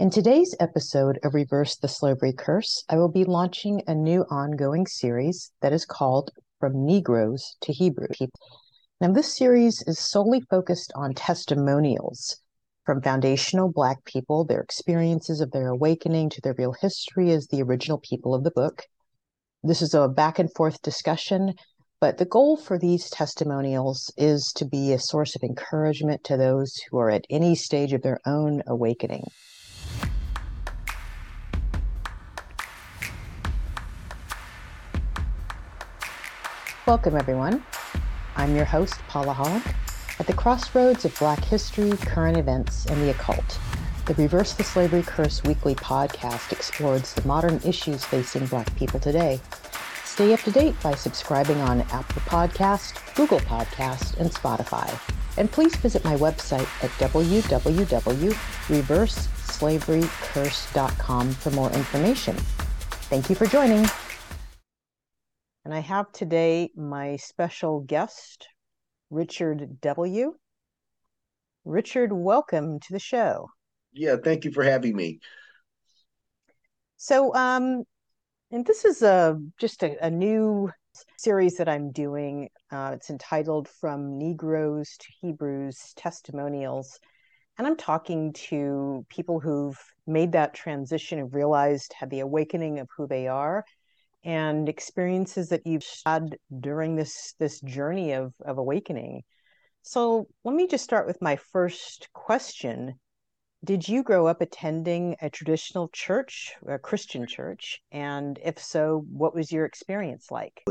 In today's episode of Reverse the Slavery Curse, I will be launching a new ongoing series that is called From Negroes to Hebrews. Now, this series is solely focused on testimonials from foundational Black people, their experiences of their awakening to their real history as the original people of the book. This is a back and forth discussion but the goal for these testimonials is to be a source of encouragement to those who are at any stage of their own awakening. Welcome, everyone. I'm your host, Paula Holland. At the crossroads of Black history, current events, and the occult, the Reverse the Slavery Curse weekly podcast explores the modern issues facing Black people today Stay up to date by subscribing on Apple Podcast, Google Podcast, and Spotify. And please visit my website at www.reverseslaverycurse.com for more information. Thank you for joining. And I have today my special guest, Richard W. Richard, welcome to the show. Yeah, thank you for having me. So, um, and this is a just a, a new series that I'm doing. Uh, it's entitled From Negroes to Hebrews Testimonials. And I'm talking to people who've made that transition and realized, had the awakening of who they are and experiences that you've had during this this journey of, of awakening. So let me just start with my first question did you grow up attending a traditional church, a Christian church? And if so, what was your experience like?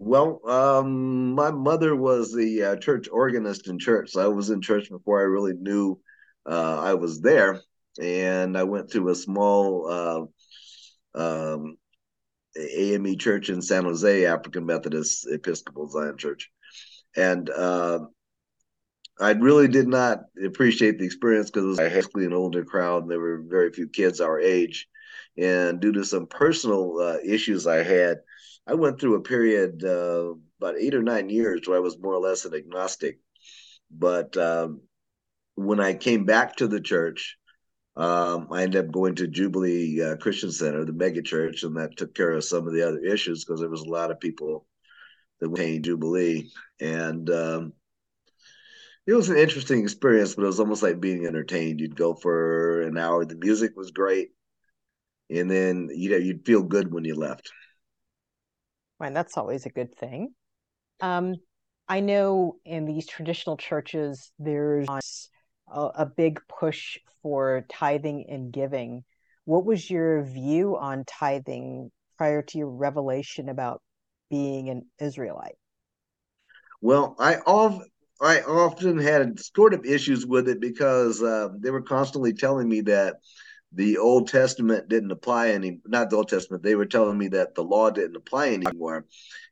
Well, um, my mother was the uh, church organist in church. So I was in church before I really knew uh, I was there. And I went to a small uh, um, AME church in San Jose, African Methodist Episcopal Zion Church. And uh, I really did not appreciate the experience because it was basically an older crowd. And there were very few kids our age. And due to some personal uh, issues I had, I went through a period uh, about eight or nine years where I was more or less an agnostic. But um, when I came back to the church, um, I ended up going to Jubilee uh, Christian Center, the mega church, and that took care of some of the other issues because there was a lot of people that were paying Jubilee. And um, it was an interesting experience, but it was almost like being entertained. You'd go for an hour. The music was great, and then you know you'd feel good when you left. Right, that's always a good thing. Um, I know in these traditional churches, there's a, a big push for tithing and giving. What was your view on tithing prior to your revelation about being an Israelite? Well, I all I often had sort of issues with it because uh, they were constantly telling me that the Old Testament didn't apply any, not the Old Testament. They were telling me that the law didn't apply anymore,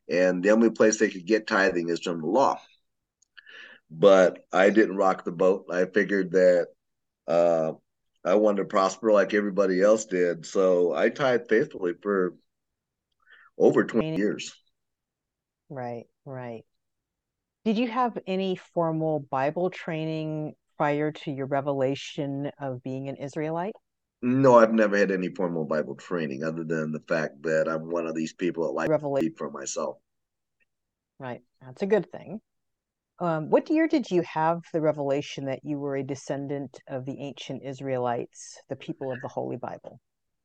and the only place they could get tithing is from the law. But I didn't rock the boat. I figured that uh, I wanted to prosper like everybody else did, so I tied faithfully for over twenty years. Right, right. Did you have any formal Bible training prior to your revelation of being an Israelite? No, I've never had any formal Bible training other than the fact that I'm one of these people that like revelation for myself. Right. That's a good thing. Um, what year did you have the revelation that you were a descendant of the ancient Israelites, the people of the Holy Bible?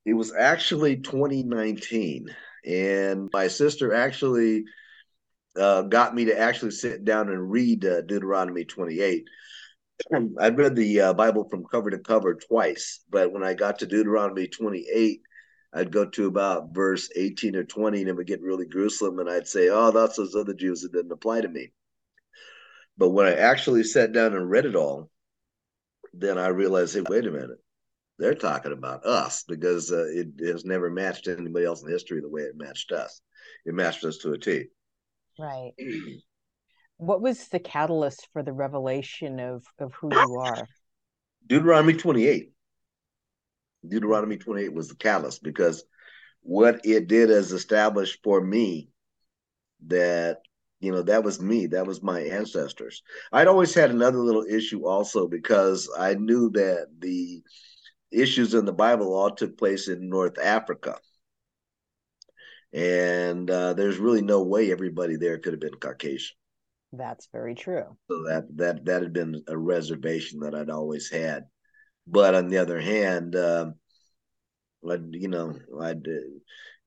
It was actually 2019. And my sister actually uh, got me to actually sit down and read uh, Deuteronomy 28. I'd read the uh, Bible from cover to cover twice, but when I got to Deuteronomy 28, I'd go to about verse 18 or 20 and it would get really gruesome. And I'd say, oh, that's those other Jews. It didn't apply to me. But when I actually sat down and read it all, then I realized, hey, wait a minute. They're talking about us because uh, it has never matched anybody else in history the way it matched us. It matched us to a T. Right. what was the catalyst for the revelation of of who you are? Deuteronomy 28. Deuteronomy 28 was the catalyst because what it did is establish for me that you know that was me that was my ancestors i'd always had another little issue also because i knew that the issues in the Bible all took place in North Africa. And uh, there's really no way everybody there could have been Caucasian. That's very true. So that that that had been a reservation that I'd always had. But on the other hand, uh, I, you know, I'd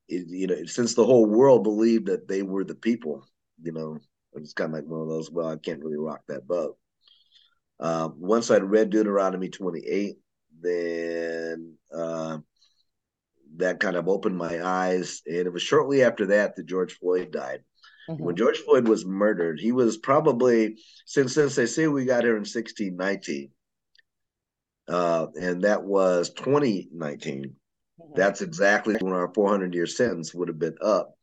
you know, since the whole world believed that they were the people, you know, it's kind of like one of those. Well, I can't really rock that boat. Uh, once I'd read Deuteronomy 28, then uh, that kind of opened my eyes. And it was shortly after that that George Floyd died. Mm-hmm. When George Floyd was murdered, he was probably since since they say we got here in 1619, uh, and that was 2019. Mm-hmm. That's exactly when our 400 year sentence would have been up.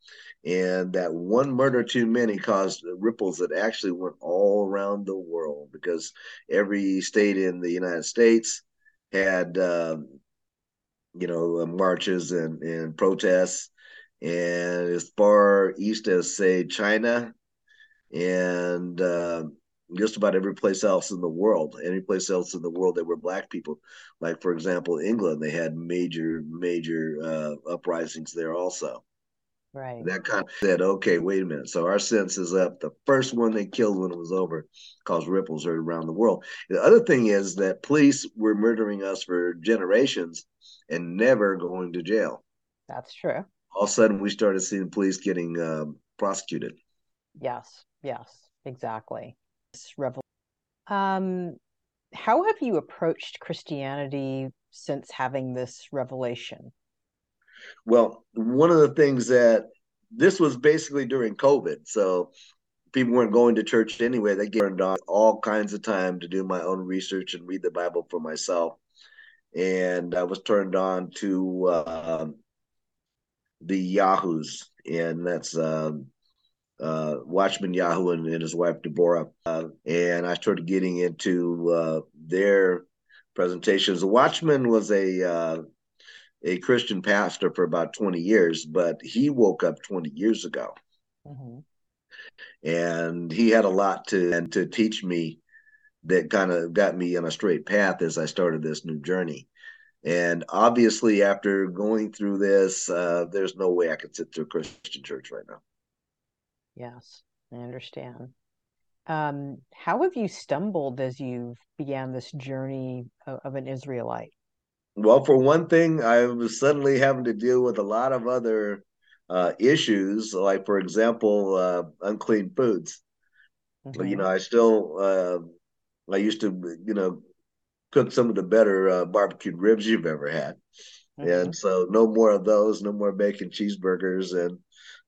And that one murder too many caused ripples that actually went all around the world because every state in the United States had, uh, you know, uh, marches and, and protests. And as far east as, say, China and uh, just about every place else in the world. Any place else in the world that were black people, like for example, England, they had major major uh, uprisings there also. Right. That kind of said, okay, wait a minute. So our sense is up. The first one they killed when it was over caused ripples around the world. The other thing is that police were murdering us for generations and never going to jail. That's true. All of a sudden, we started seeing police getting uh, prosecuted. Yes. Yes. Exactly This revelation. Um, how have you approached Christianity since having this revelation? Well, one of the things that this was basically during COVID, so people weren't going to church anyway. They gave on all kinds of time to do my own research and read the Bible for myself, and I was turned on to uh, the Yahoos, and that's um, uh, Watchman Yahoo and, and, his wife Deborah, uh, and I started getting into uh, their presentations. Watchman was a uh, a Christian pastor for about twenty years, but he woke up twenty years ago, mm-hmm. and he had a lot to and to teach me that kind of got me on a straight path as I started this new journey. And obviously, after going through this, uh, there's no way I could sit through a Christian church right now. Yes, I understand. Um, how have you stumbled as you've began this journey of, of, an Israelite? Well, for one thing, I was suddenly having to deal with a lot of other uh, issues, like, for example, uh, unclean foods. Mm-hmm. You know, I still, uh, I used to, you know, cook some of the better uh, barbecued ribs you've ever had. Mm-hmm. And so, no more of those, no more bacon cheeseburgers, and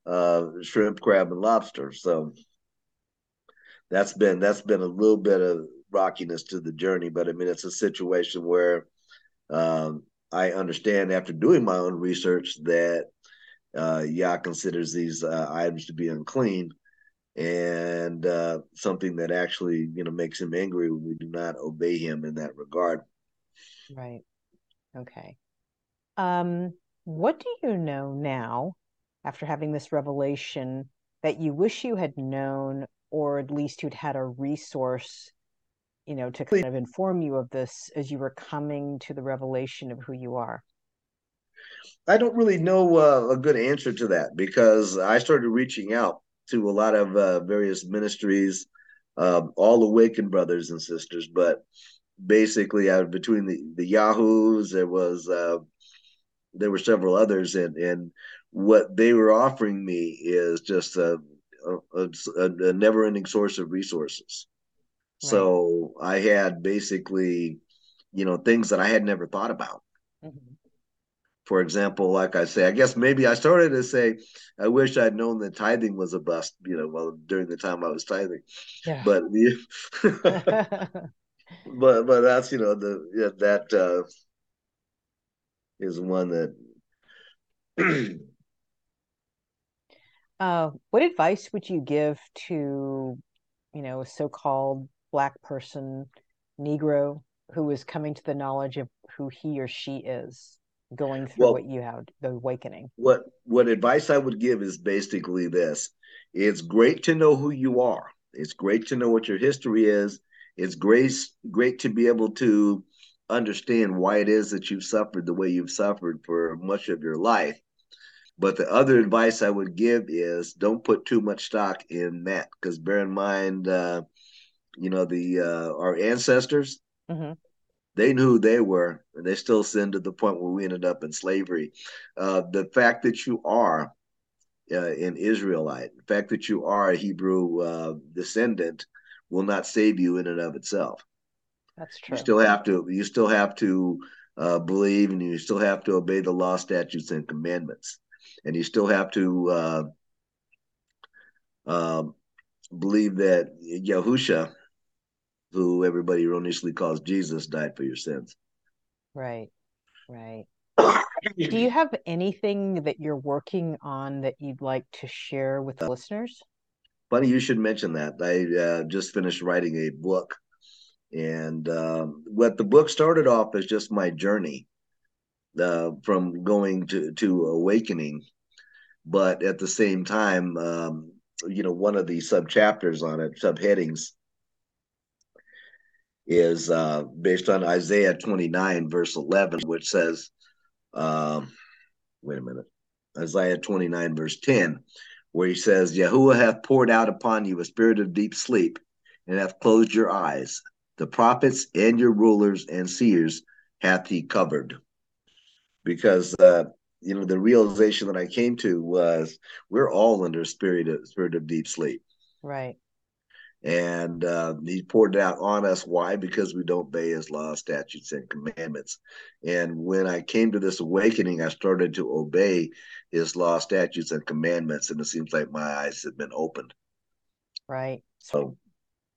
uh, shrimp, crab, and lobster. So that's been that's been a little bit of rockiness to the journey, but I mean it's a situation where um, I understand after doing my own research that uh, Yah considers these uh, items to be unclean and uh, something that actually you know makes him angry when we do not obey him in that regard. Right. Okay. Um, what do you know now after having this revelation that you wish you had known or at least you'd had a resource you know to kind of inform you of this as you were coming to the revelation of who you are i don't really know uh, a good answer to that because i started reaching out to a lot of uh, various ministries uh, all awakened brothers and sisters but basically out between the, the yahoos there was uh, there were several others and and what they were offering me is just a a, a, a never-ending source of resources. Right. So I had basically, you know, things that I had never thought about. Mm-hmm. For example, like I say, I guess maybe I started to say, I wish I'd known that tithing was a bust, you know, well during the time I was tithing. Yeah. But but but that's you know the yeah, that uh, is one that Uh, what advice would you give to, you know, so-called black person, Negro, who is coming to the knowledge of who he or she is, going through well, what you have, the awakening? What what advice I would give is basically this: It's great to know who you are. It's great to know what your history is. It's great great to be able to understand why it is that you've suffered the way you've suffered for much of your life. But the other advice I would give is don't put too much stock in that because bear in mind, uh, you know, the uh, our ancestors, mm-hmm. they knew who they were, and they still sinned to the point where we ended up in slavery. Uh, the fact that you are uh, an Israelite, the fact that you are a Hebrew uh, descendant, will not save you in and of itself. That's true. You still have to. You still have to uh, believe, and you still have to obey the law, statutes, and commandments, and you still have to uh, uh, believe that Yahusha, who everybody erroneously calls Jesus, died for your sins. Right. Right. Do you have anything that you're working on that you'd like to share with the listeners? Funny you should mention that. I uh, just finished writing a book and um, what the book started off as just my journey uh, from going to, to awakening. But at the same time, um, you know, one of the sub chapters on it, subheadings, is uh, based on Isaiah 29, verse 11, which says, um, wait a minute, Isaiah 29, verse 10, where he says, Yahuwah hath poured out upon you a spirit of deep sleep and hath closed your eyes the prophets and your rulers and seers hath he covered. Because uh, you know the realization that I came to was we're all under a spirit of spirit of deep sleep. Right. And uh, he poured it out on us. Why? Because we don't obey his law, statutes, and commandments. And when I came to this awakening, I started to obey his law, statutes, and commandments. And it seems like my eyes have been opened. Right. So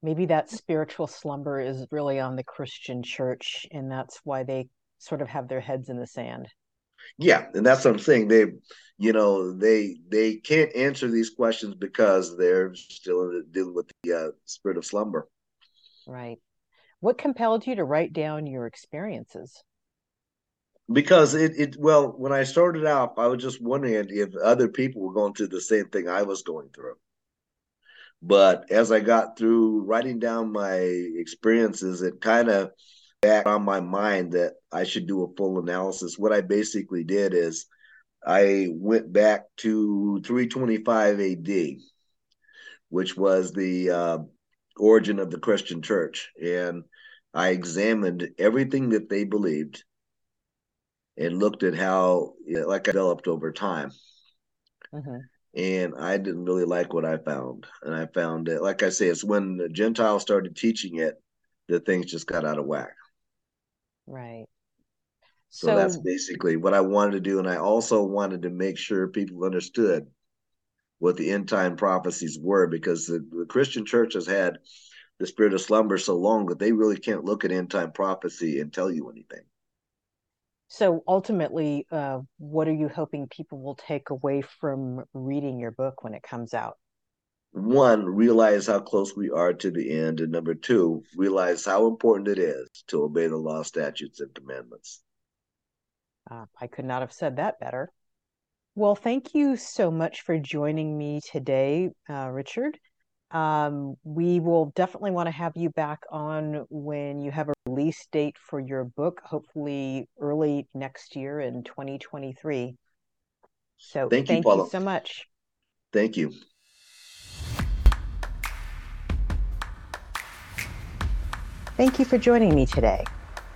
maybe that spiritual slumber is really on the Christian church, and that's why they sort of have their heads in the sand. Yeah, and that's what I'm saying. They, you know, they they can't answer these questions because they're still dealing with the uh, spirit of slumber. Right. What compelled you to write down your experiences? Because it, it well, when I started out, I was just wondering if other people were going through the same thing I was going through. But as I got through writing down my experiences, it kind of back on my mind that I should do a full analysis. What I basically did is I went back to 325 AD, which was the uh, origin of the Christian church. And I examined everything that they believed and looked at how, like, I developed over time. Mm-hmm and I didn't really like what I found. And I found it, like I say, it's when the Gentiles started teaching it that things just got out of whack. Right. So, so that's basically what I wanted to do. And I also wanted to make sure people understood what the end time prophecies were because the, the Christian church has had the spirit of slumber so long that they really can't look at end time prophecy and tell you anything. So ultimately, uh, what are you hoping people will take away from reading your book when it comes out? One, realize how close we are to the end. And number two, realize how important it is to obey the law, statutes, and commandments. Uh, I could not have said that better. Well, thank you so much for joining me today, uh, Richard. Um, we will definitely want to have you back on when you have a release date for your book, hopefully early next year in 2023. So thank you, thank you so much. Thank you. Thank you for joining me today.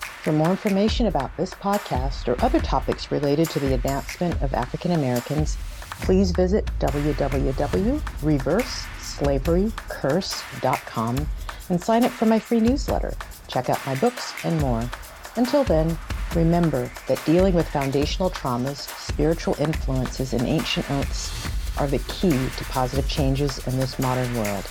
For more information about this podcast or other topics related to the advancement of African Americans, please visit www.reverseslaverycurse.com and sign up for my free newsletter. Check out my books and more. Until then, remember that dealing with foundational traumas, spiritual influences, and ancient oaths are the key to positive changes in this modern world.